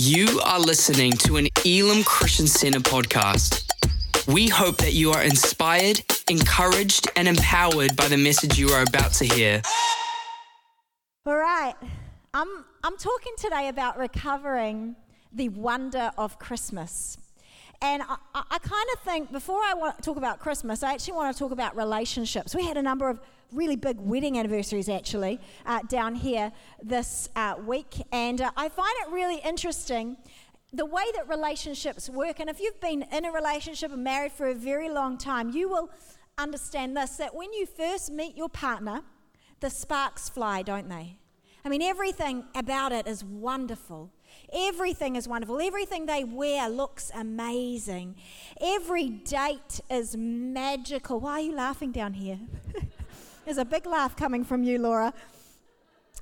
You are listening to an Elim Christian Center podcast. We hope that you are inspired, encouraged, and empowered by the message you are about to hear. All right. I'm, I'm talking today about recovering the wonder of Christmas. And I, I kind of think before I want to talk about Christmas, I actually want to talk about relationships. We had a number of really big wedding anniversaries actually uh, down here this uh, week, and uh, I find it really interesting the way that relationships work. And if you've been in a relationship and married for a very long time, you will understand this that when you first meet your partner, the sparks fly, don't they? I mean, everything about it is wonderful. Everything is wonderful. Everything they wear looks amazing. Every date is magical. Why are you laughing down here? There's a big laugh coming from you, Laura.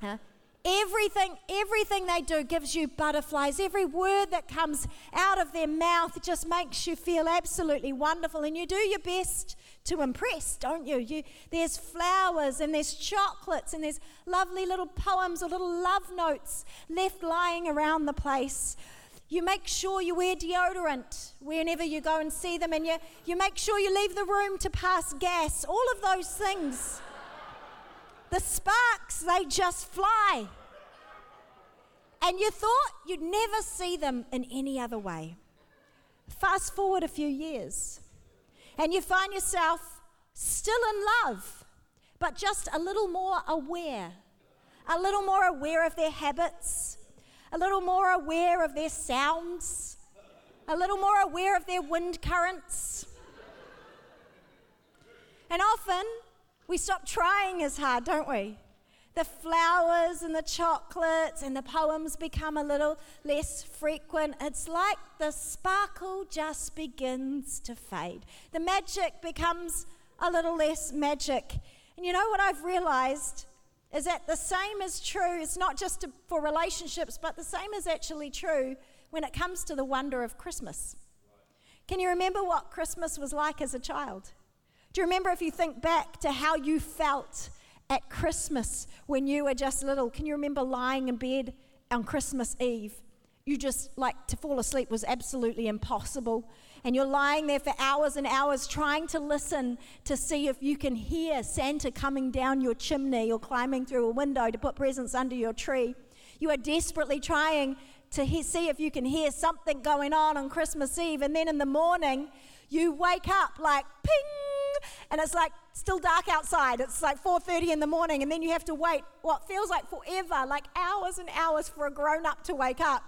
Huh? Everything, everything they do gives you butterflies. Every word that comes out of their mouth just makes you feel absolutely wonderful. And you do your best to impress, don't you? you? There's flowers and there's chocolates and there's lovely little poems or little love notes left lying around the place. You make sure you wear deodorant whenever you go and see them, and you, you make sure you leave the room to pass gas. All of those things. The sparks, they just fly. And you thought you'd never see them in any other way. Fast forward a few years, and you find yourself still in love, but just a little more aware, a little more aware of their habits, a little more aware of their sounds, a little more aware of their wind currents. And often we stop trying as hard, don't we? The flowers and the chocolates and the poems become a little less frequent. It's like the sparkle just begins to fade. The magic becomes a little less magic. And you know what I've realized is that the same is true. It's not just for relationships, but the same is actually true when it comes to the wonder of Christmas. Can you remember what Christmas was like as a child? Do you remember if you think back to how you felt at Christmas when you were just little? Can you remember lying in bed on Christmas Eve? You just like to fall asleep was absolutely impossible. And you're lying there for hours and hours trying to listen to see if you can hear Santa coming down your chimney or climbing through a window to put presents under your tree. You are desperately trying to he- see if you can hear something going on on Christmas Eve. And then in the morning, you wake up like ping and it's like still dark outside. It's like 4:30 in the morning, and then you have to wait what feels like forever, like hours and hours for a grown-up to wake up.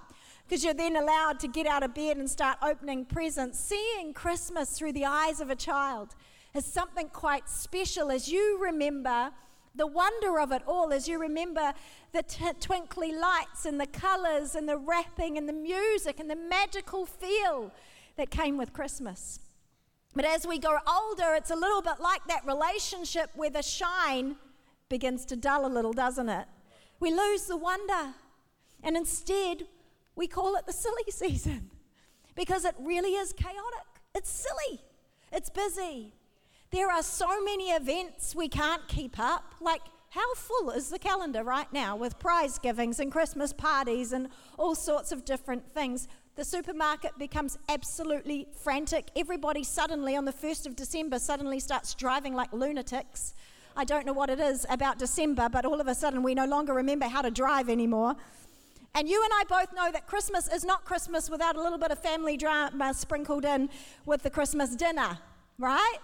Because you're then allowed to get out of bed and start opening presents. Seeing Christmas through the eyes of a child is something quite special as you remember the wonder of it all, as you remember the t- twinkly lights and the colors and the wrapping and the music and the magical feel that came with Christmas. But as we grow older, it's a little bit like that relationship where the shine begins to dull a little, doesn't it? We lose the wonder. And instead, we call it the silly season because it really is chaotic. It's silly, it's busy. There are so many events we can't keep up. Like, how full is the calendar right now with prize givings and Christmas parties and all sorts of different things? The supermarket becomes absolutely frantic. Everybody suddenly, on the 1st of December, suddenly starts driving like lunatics. I don't know what it is about December, but all of a sudden we no longer remember how to drive anymore. And you and I both know that Christmas is not Christmas without a little bit of family drama sprinkled in with the Christmas dinner, right?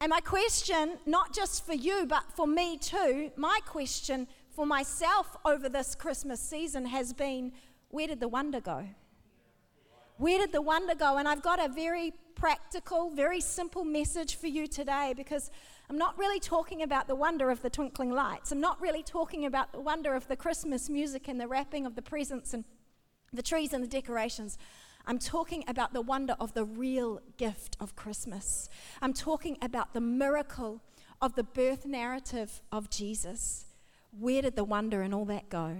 And my question, not just for you, but for me too, my question for myself over this Christmas season has been where did the wonder go? Where did the wonder go? And I've got a very practical, very simple message for you today because I'm not really talking about the wonder of the twinkling lights. I'm not really talking about the wonder of the Christmas music and the wrapping of the presents and the trees and the decorations. I'm talking about the wonder of the real gift of Christmas. I'm talking about the miracle of the birth narrative of Jesus. Where did the wonder and all that go?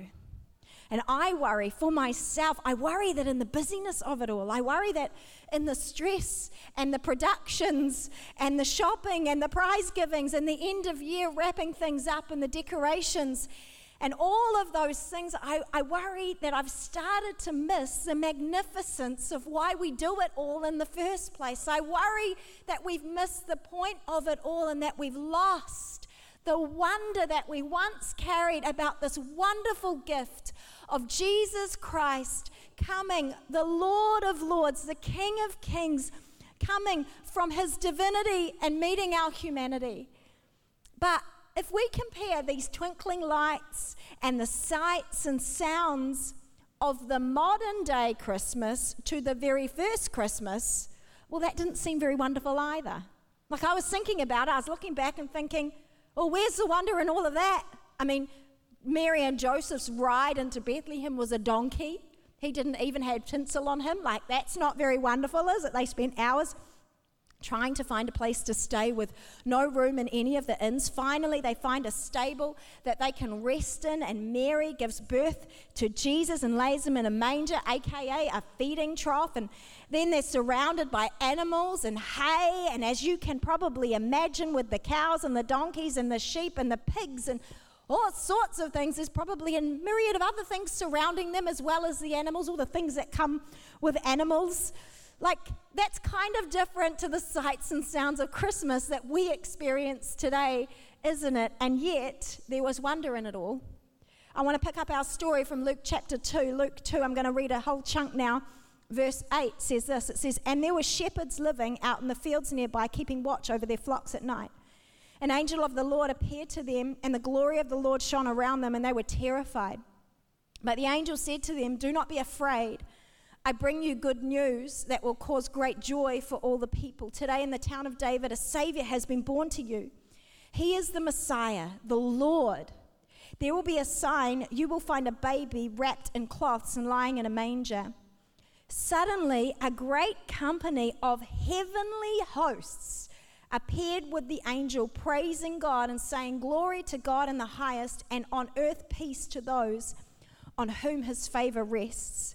And I worry for myself, I worry that in the busyness of it all, I worry that in the stress and the productions and the shopping and the prize givings and the end of year wrapping things up and the decorations, And all of those things, I, I worry that I've started to miss the magnificence of why we do it all in the first place. I worry that we've missed the point of it all and that we've lost the wonder that we once carried about this wonderful gift of Jesus Christ coming, the Lord of Lords, the King of Kings, coming from his divinity and meeting our humanity. But if we compare these twinkling lights and the sights and sounds of the modern day Christmas to the very first Christmas, well, that didn't seem very wonderful either. Like I was thinking about it, I was looking back and thinking, well, where's the wonder in all of that? I mean, Mary and Joseph's ride into Bethlehem was a donkey. He didn't even have tinsel on him. Like, that's not very wonderful, is it? They spent hours trying to find a place to stay with no room in any of the inns. Finally, they find a stable that they can rest in, and Mary gives birth to Jesus and lays him in a manger, aka a feeding trough. And then they're surrounded by animals and hay, and as you can probably imagine, with the cows and the donkeys and the sheep and the pigs and all sorts of things. There's probably a myriad of other things surrounding them, as well as the animals, all the things that come with animals. Like, that's kind of different to the sights and sounds of Christmas that we experience today, isn't it? And yet, there was wonder in it all. I want to pick up our story from Luke chapter 2. Luke 2, I'm going to read a whole chunk now. Verse 8 says this It says, And there were shepherds living out in the fields nearby, keeping watch over their flocks at night. An angel of the Lord appeared to them, and the glory of the Lord shone around them, and they were terrified. But the angel said to them, Do not be afraid. I bring you good news that will cause great joy for all the people. Today, in the town of David, a Savior has been born to you. He is the Messiah, the Lord. There will be a sign you will find a baby wrapped in cloths and lying in a manger. Suddenly, a great company of heavenly hosts appeared with the angel, praising God and saying, Glory to God in the highest, and on earth peace to those on whom his favor rests.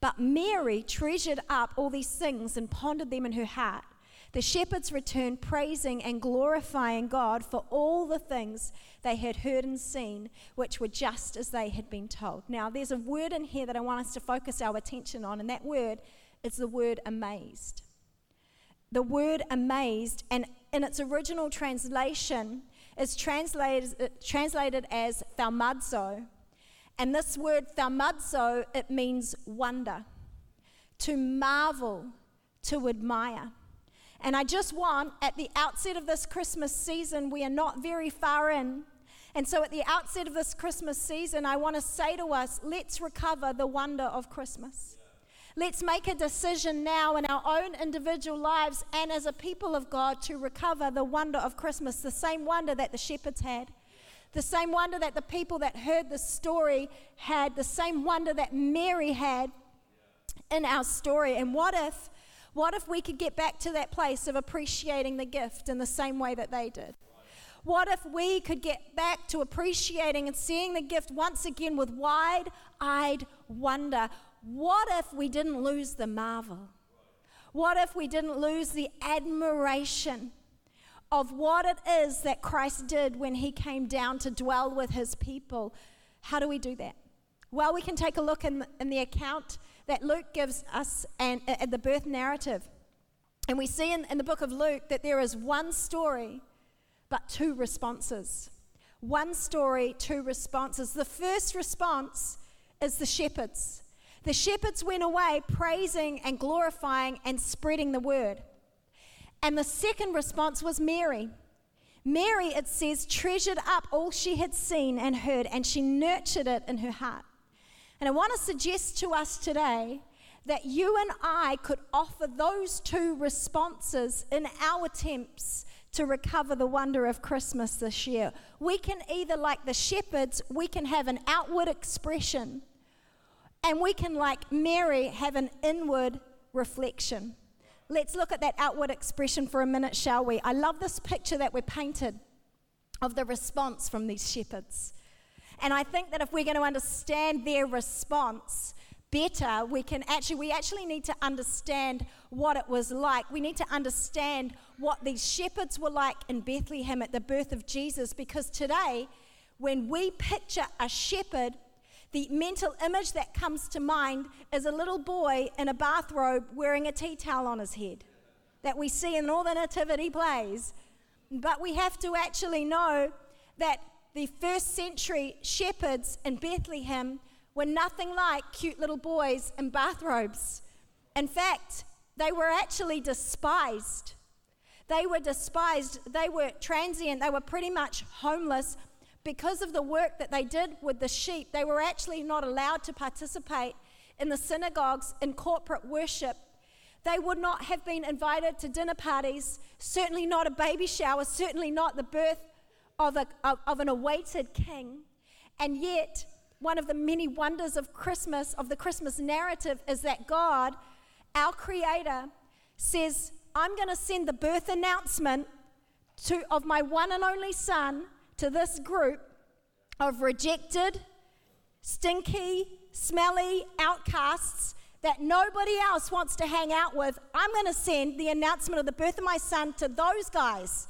But Mary treasured up all these things and pondered them in her heart. The shepherds returned, praising and glorifying God for all the things they had heard and seen, which were just as they had been told. Now, there's a word in here that I want us to focus our attention on, and that word is the word amazed. The word amazed, and in its original translation, is translated, translated as thaumazo, and this word thaumazo, it means wonder, to marvel, to admire. And I just want, at the outset of this Christmas season, we are not very far in. And so, at the outset of this Christmas season, I want to say to us let's recover the wonder of Christmas. Let's make a decision now in our own individual lives and as a people of God to recover the wonder of Christmas, the same wonder that the shepherds had. The same wonder that the people that heard the story had, the same wonder that Mary had in our story. And what if, what if we could get back to that place of appreciating the gift in the same way that they did? What if we could get back to appreciating and seeing the gift once again with wide eyed wonder? What if we didn't lose the marvel? What if we didn't lose the admiration? Of what it is that Christ did when he came down to dwell with his people. How do we do that? Well, we can take a look in, in the account that Luke gives us and uh, the birth narrative. And we see in, in the book of Luke that there is one story, but two responses. One story, two responses. The first response is the shepherds. The shepherds went away praising and glorifying and spreading the word. And the second response was Mary. Mary, it says, treasured up all she had seen and heard, and she nurtured it in her heart. And I want to suggest to us today that you and I could offer those two responses in our attempts to recover the wonder of Christmas this year. We can either, like the shepherds, we can have an outward expression, and we can, like Mary, have an inward reflection. Let's look at that outward expression for a minute, shall we? I love this picture that we painted of the response from these shepherds. And I think that if we're going to understand their response, better, we can actually, we actually need to understand what it was like. We need to understand what these shepherds were like in Bethlehem at the birth of Jesus because today, when we picture a shepherd, the mental image that comes to mind is a little boy in a bathrobe wearing a tea towel on his head that we see in all the nativity plays. But we have to actually know that the first century shepherds in Bethlehem were nothing like cute little boys in bathrobes. In fact, they were actually despised. They were despised. They were transient. They were pretty much homeless because of the work that they did with the sheep. They were actually not allowed to participate in the synagogues in corporate worship. They would not have been invited to dinner parties, certainly not a baby shower, certainly not the birth of, a, of, of an awaited king. And yet, one of the many wonders of Christmas, of the Christmas narrative, is that God, our Creator, says, I'm going to send the birth announcement to, of my one and only Son to this group of rejected, stinky, smelly outcasts that nobody else wants to hang out with. I'm going to send the announcement of the birth of my son to those guys.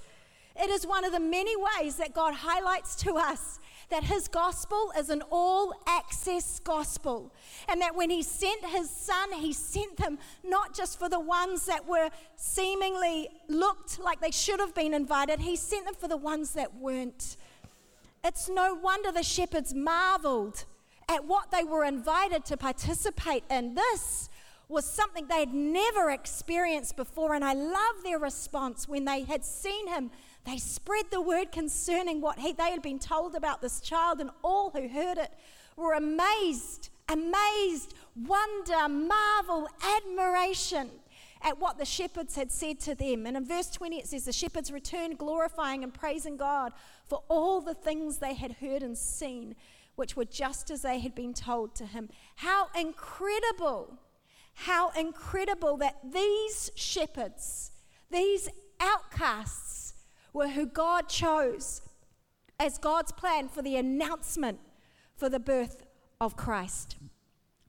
It is one of the many ways that God highlights to us that his gospel is an all access gospel. And that when he sent his son, he sent them not just for the ones that were seemingly looked like they should have been invited, he sent them for the ones that weren't. It's no wonder the shepherds marveled at what they were invited to participate in. This was something they had never experienced before, and I love their response when they had seen him they spread the word concerning what he, they had been told about this child, and all who heard it were amazed, amazed, wonder, marvel, admiration at what the shepherds had said to them. And in verse 20, it says, The shepherds returned, glorifying and praising God for all the things they had heard and seen, which were just as they had been told to him. How incredible! How incredible that these shepherds, these outcasts, were who God chose as God's plan for the announcement for the birth of Christ.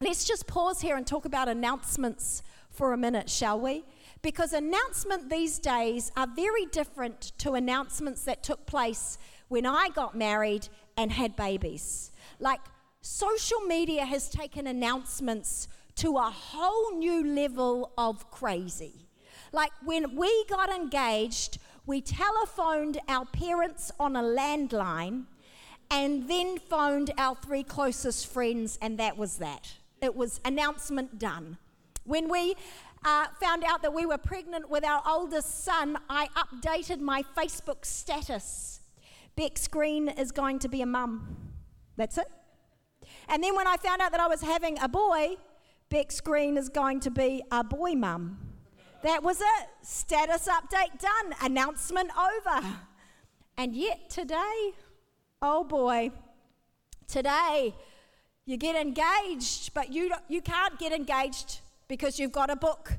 Let's just pause here and talk about announcements for a minute, shall we? Because announcements these days are very different to announcements that took place when I got married and had babies. Like, social media has taken announcements to a whole new level of crazy. Like, when we got engaged, we telephoned our parents on a landline and then phoned our three closest friends, and that was that. It was announcement done. When we uh, found out that we were pregnant with our oldest son, I updated my Facebook status. Bex Green is going to be a mum. That's it. And then when I found out that I was having a boy, Bex Green is going to be a boy mum. That was it. Status update done. Announcement over. And yet today, oh boy, today you get engaged, but you, you can't get engaged because you've got a book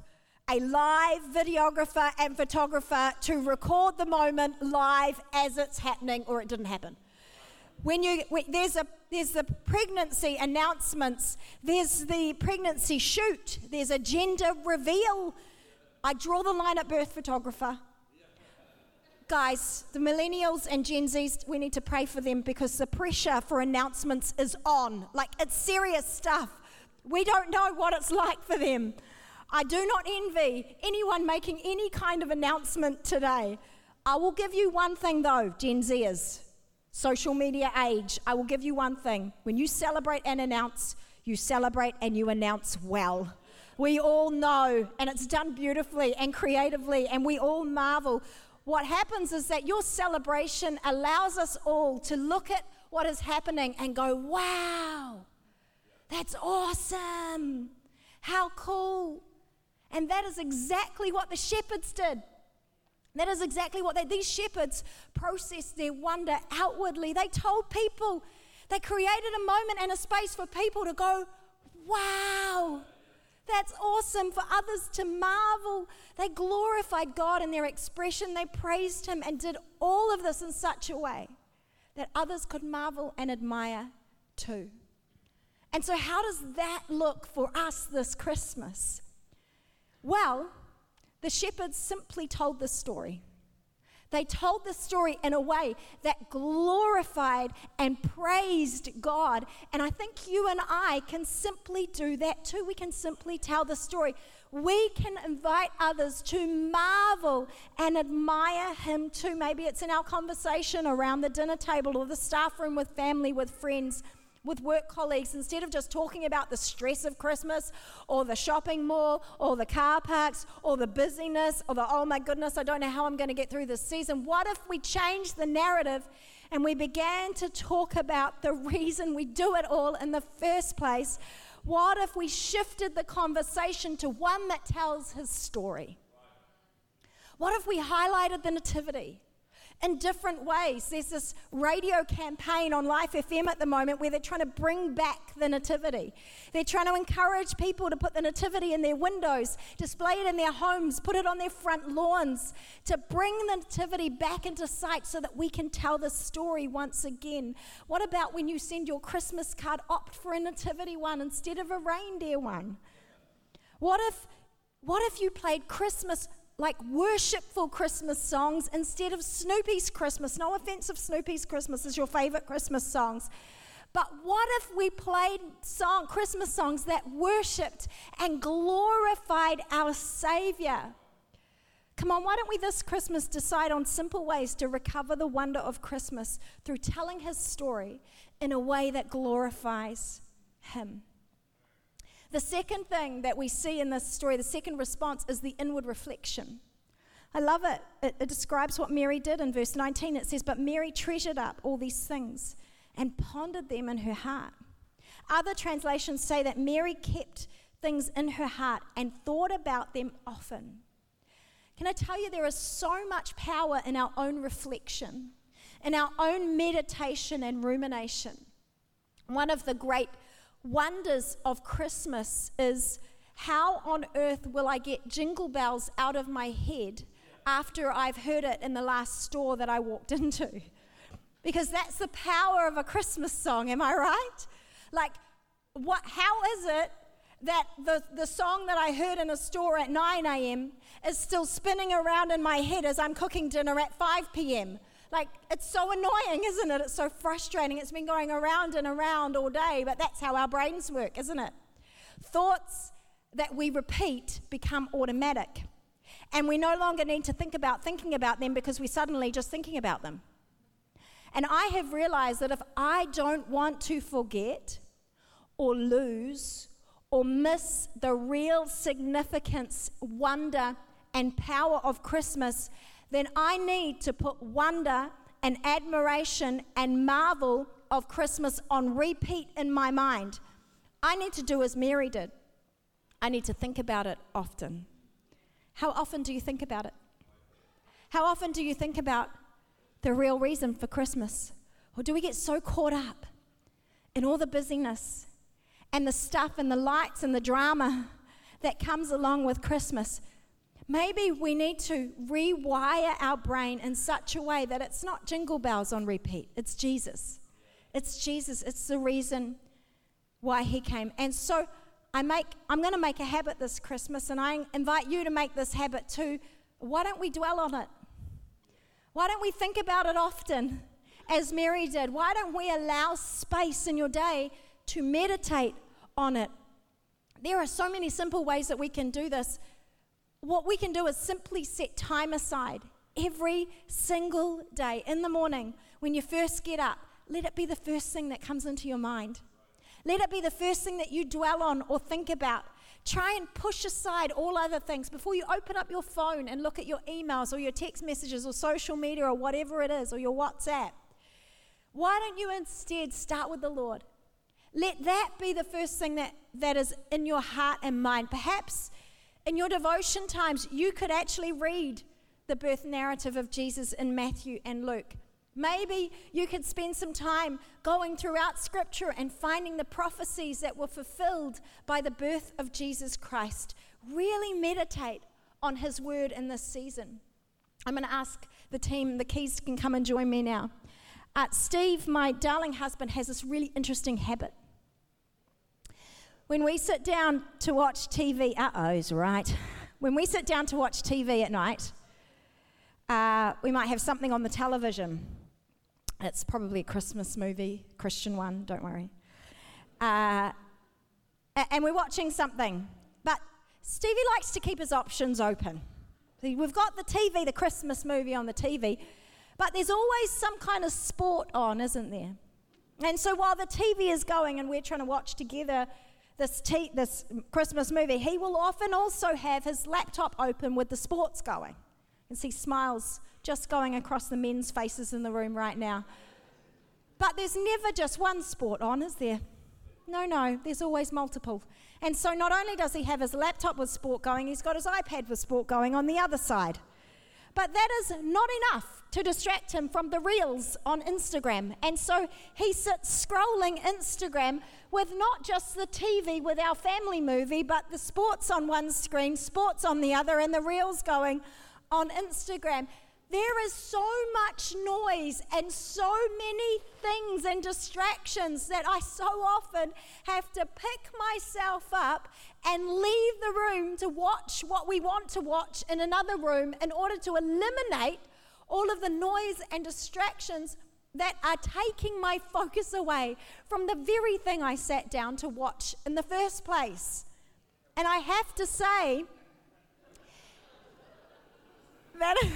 a live videographer and photographer to record the moment live as it's happening or it didn't happen. When you when, there's a there's the pregnancy announcements, there's the pregnancy shoot, there's a gender reveal I draw the line at birth photographer. Guys, the millennials and Gen Zs, we need to pray for them because the pressure for announcements is on. Like, it's serious stuff. We don't know what it's like for them. I do not envy anyone making any kind of announcement today. I will give you one thing though, Gen Zers, social media age. I will give you one thing. When you celebrate and announce, you celebrate and you announce well. We all know, and it's done beautifully and creatively, and we all marvel. What happens is that your celebration allows us all to look at what is happening and go, wow, that's awesome. How cool. And that is exactly what the shepherds did. That is exactly what they, these shepherds processed their wonder outwardly. They told people, they created a moment and a space for people to go, wow, that's awesome, for others to marvel. They glorified God in their expression, they praised Him, and did all of this in such a way that others could marvel and admire too. And so, how does that look for us this Christmas? Well, the shepherds simply told the story. They told the story in a way that glorified and praised God. And I think you and I can simply do that too. We can simply tell the story. We can invite others to marvel and admire Him too. Maybe it's in our conversation around the dinner table or the staff room with family, with friends with work colleagues, instead of just talking about the stress of Christmas or the shopping mall or the car parks or the busyness or the, oh my goodness, I don't know how I'm going to get through this season, what if we change the narrative and we began to talk about the reason we do it all in the first place? What if we shifted the conversation to one that tells his story? What if we highlighted the nativity? In different ways. There's this radio campaign on Life FM at the moment where they're trying to bring back the Nativity. They're trying to encourage people to put the Nativity in their windows, display it in their homes, put it on their front lawns, to bring the Nativity back into sight so that we can tell the story once again. What about when you send your Christmas card, opt for a Nativity one instead of a reindeer one? What if, what if you played Christmas like worshipful Christmas songs instead of Snoopy's Christmas. No offense if Snoopy's Christmas is your favorite Christmas songs. But what if we played song, Christmas songs that worshiped and glorified our Savior? Come on, why don't we this Christmas decide on simple ways to recover the wonder of Christmas through telling His story in a way that glorifies Him? The second thing that we see in this story, the second response, is the inward reflection. I love it. it. It describes what Mary did in verse 19. It says, But Mary treasured up all these things and pondered them in her heart. Other translations say that Mary kept things in her heart and thought about them often. Can I tell you, there is so much power in our own reflection, in our own meditation and rumination. One of the great wonders of Christmas is how on earth will I get jingle bells out of my head after I've heard it in the last store that I walked into? Because that's the power of a Christmas song, am I right? Like, what, how is it that the, the song that I heard in a store at 9 a.m. is still spinning around in my head as I'm cooking dinner at 5 p.m.? Like, it's so annoying, isn't it? It's so frustrating. It's been going around and around all day, but that's how our brains work, isn't it? Thoughts that we repeat become automatic. And we no longer need to think about thinking about them because we're suddenly just thinking about them. And I have realized that if I don't want to forget or lose or miss the real significance, wonder, and power of Christmas, then I need to put wonder and admiration and marvel of Christmas on repeat in my mind. I need to do as Mary did. I need to think about it often. How often do you think about it? How often do you think about the real reason for Christmas? Or do we get so caught up in all the busyness and the stuff and the lights and the drama that comes along with Christmas maybe we need to rewire our brain in such a way that it's not jingle bells on repeat, it's Jesus. It's Jesus. It's the reason why he came. And so I make I'm going to make a habit this Christmas and I invite you to make this habit too. Why don't we dwell on it? Why don't we think about it often as Mary did? Why don't we allow space in your day to meditate on it? There are so many simple ways that we can do this what we can do is simply set time aside every single day in the morning when you first get up. Let it be the first thing that comes into your mind. Let it be the first thing that you dwell on or think about. Try and push aside all other things before you open up your phone and look at your emails or your text messages or social media or whatever it is or your WhatsApp. Why don't you instead start with the Lord? Let that be the first thing that, that is in your heart and mind. Perhaps in your devotion times, you could actually read the birth narrative of Jesus in Matthew and Luke. Maybe you could spend some time going throughout Scripture and finding the prophecies that were fulfilled by the birth of Jesus Christ. Really meditate on His word in this season. I'm going to ask the team, the keys can come and join me now. Uh, Steve, my darling husband, has this really interesting habit. When we sit down to watch TV, uh oh's right. When we sit down to watch TV at night, uh, we might have something on the television. It's probably a Christmas movie, Christian one, don't worry. Uh, and we're watching something. But Stevie likes to keep his options open. We've got the TV, the Christmas movie on the TV, but there's always some kind of sport on, isn't there? And so while the TV is going and we're trying to watch together this, this Christmas movie, he will often also have his laptop open with the sports going. And see smiles just going across the men's faces in the room right now. But there's never just one sport on, is there? No, no, there's always multiple. And so not only does he have his laptop with sport going, he's got his iPad with sport going on the other side. But that is not enough to distract him from the reels on Instagram. And so he sits scrolling Instagram with not just the TV with our family movie, but the sports on one screen, sports on the other, and the reels going on Instagram. There is so much noise and so many things and distractions that I so often have to pick myself up and leave the room to watch what we want to watch in another room in order to eliminate all of the noise and distractions that are taking my focus away from the very thing I sat down to watch in the first place. And I have to say that.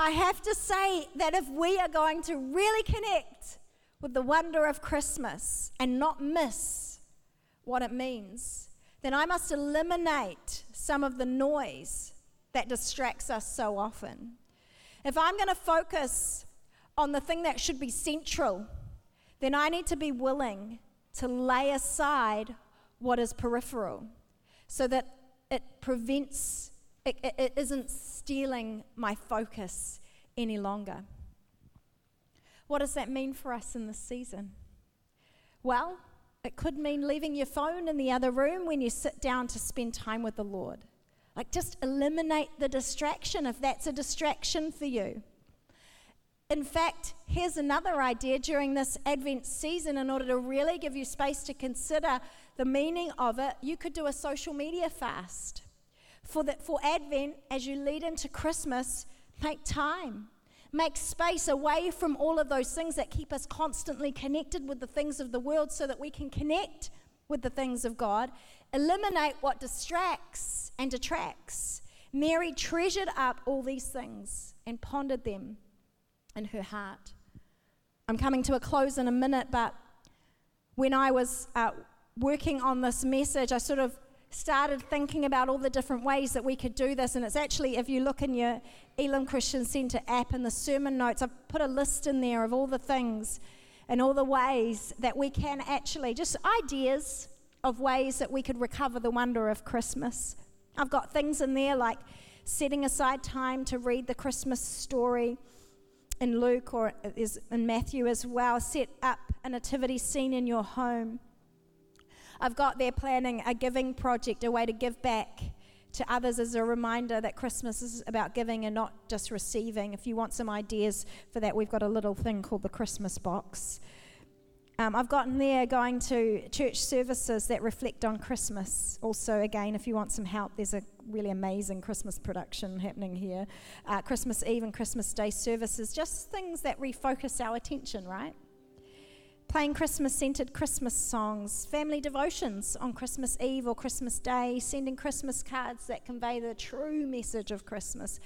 I have to say that if we are going to really connect with the wonder of Christmas and not miss what it means, then I must eliminate some of the noise that distracts us so often. If I'm going to focus on the thing that should be central, then I need to be willing to lay aside what is peripheral so that it prevents, it, it, it isn't stealing my focus any longer. What does that mean for us in this season? Well, it could mean leaving your phone in the other room when you sit down to spend time with the Lord. Like, just eliminate the distraction if that's a distraction for you. In fact, here's another idea during this Advent season in order to really give you space to consider the meaning of it. You could do a social media fast for, the, for Advent, as you lead into Christmas, make time. Make space away from all of those things that keep us constantly connected with the things of the world so that we can connect with the things of God. Eliminate what distracts and detracts. Mary treasured up all these things and pondered them in her heart. I'm coming to a close in a minute, but when I was uh, working on this message, I sort of started thinking about all the different ways that we could do this. And it's actually, if you look in your Elim Christian Centre app and the sermon notes, I've put a list in there of all the things and all the ways that we can actually, just ideas of ways that we could recover the wonder of Christmas. I've got things in there like setting aside time to read the Christmas story in Luke or is in Matthew as well. Set up a nativity scene in your home I've got there planning a giving project, a way to give back to others as a reminder that Christmas is about giving and not just receiving. If you want some ideas for that, we've got a little thing called the Christmas box. Um, I've gotten there going to church services that reflect on Christmas. Also, again, if you want some help, there's a really amazing Christmas production happening here. Uh, Christmas Eve and Christmas Day services, just things that refocus our attention, right? Playing Christmas centered Christmas songs, family devotions on Christmas Eve or Christmas Day, sending Christmas cards that convey the true message of Christmas,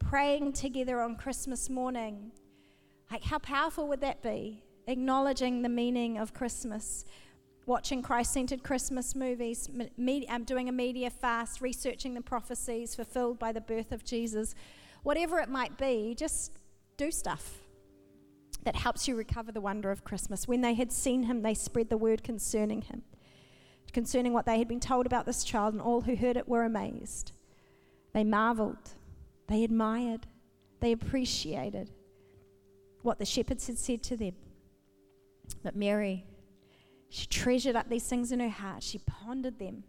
praying together on Christmas morning. Like, how powerful would that be? Acknowledging the meaning of Christmas, watching Christ centered Christmas movies, me- I'm um, doing a media fast, researching the prophecies fulfilled by the birth of Jesus. Whatever it might be, just do stuff that helps you recover the wonder of Christmas. When they had seen him, they spread the word concerning him, concerning what they had been told about this child, and all who heard it were amazed. They marveled, they admired, they appreciated what the shepherds had said to them. But Mary, she treasured up these things in her heart, she pondered them.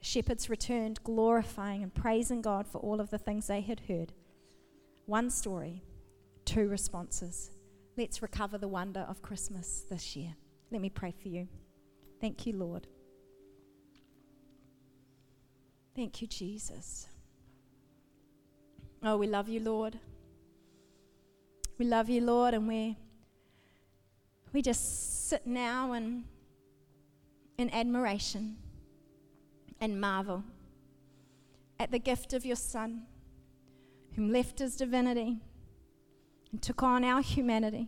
Shepherds returned, glorifying and praising God for all of the things they had heard. One story, two responses. Let's recover the wonder of Christmas this year. Let me pray for you. Thank you, Lord. Thank you, Jesus. Oh, we love you, Lord. We love you, Lord, and we we just sit now and in admiration and marvel at the gift of your Son, whom left his divinity and took on our humanity,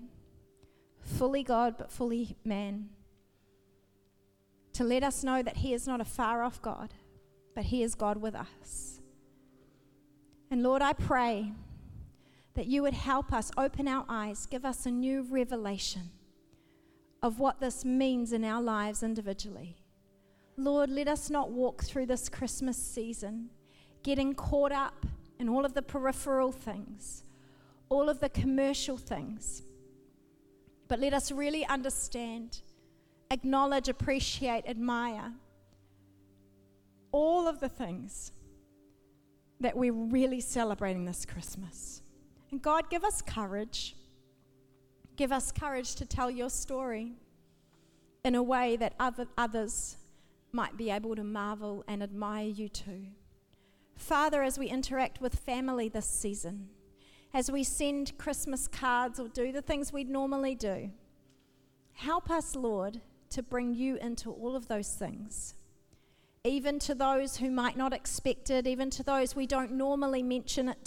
fully God but fully man, to let us know that he is not a far off God, but he is God with us. And Lord, I pray that you would help us open our eyes, give us a new revelation of what this means in our lives individually. Lord, let us not walk through this Christmas season getting caught up in all of the peripheral things, all of the commercial things, but let us really understand, acknowledge, appreciate, admire all of the things that we're really celebrating this Christmas. And God, give us courage. Give us courage to tell your story in a way that other, others might be able to marvel and admire you too. Father, as we interact with family this season, as we send Christmas cards or do the things we'd normally do, help us, Lord, to bring you into all of those things. Even to those who might not expect it, even to those we don't normally mention it to.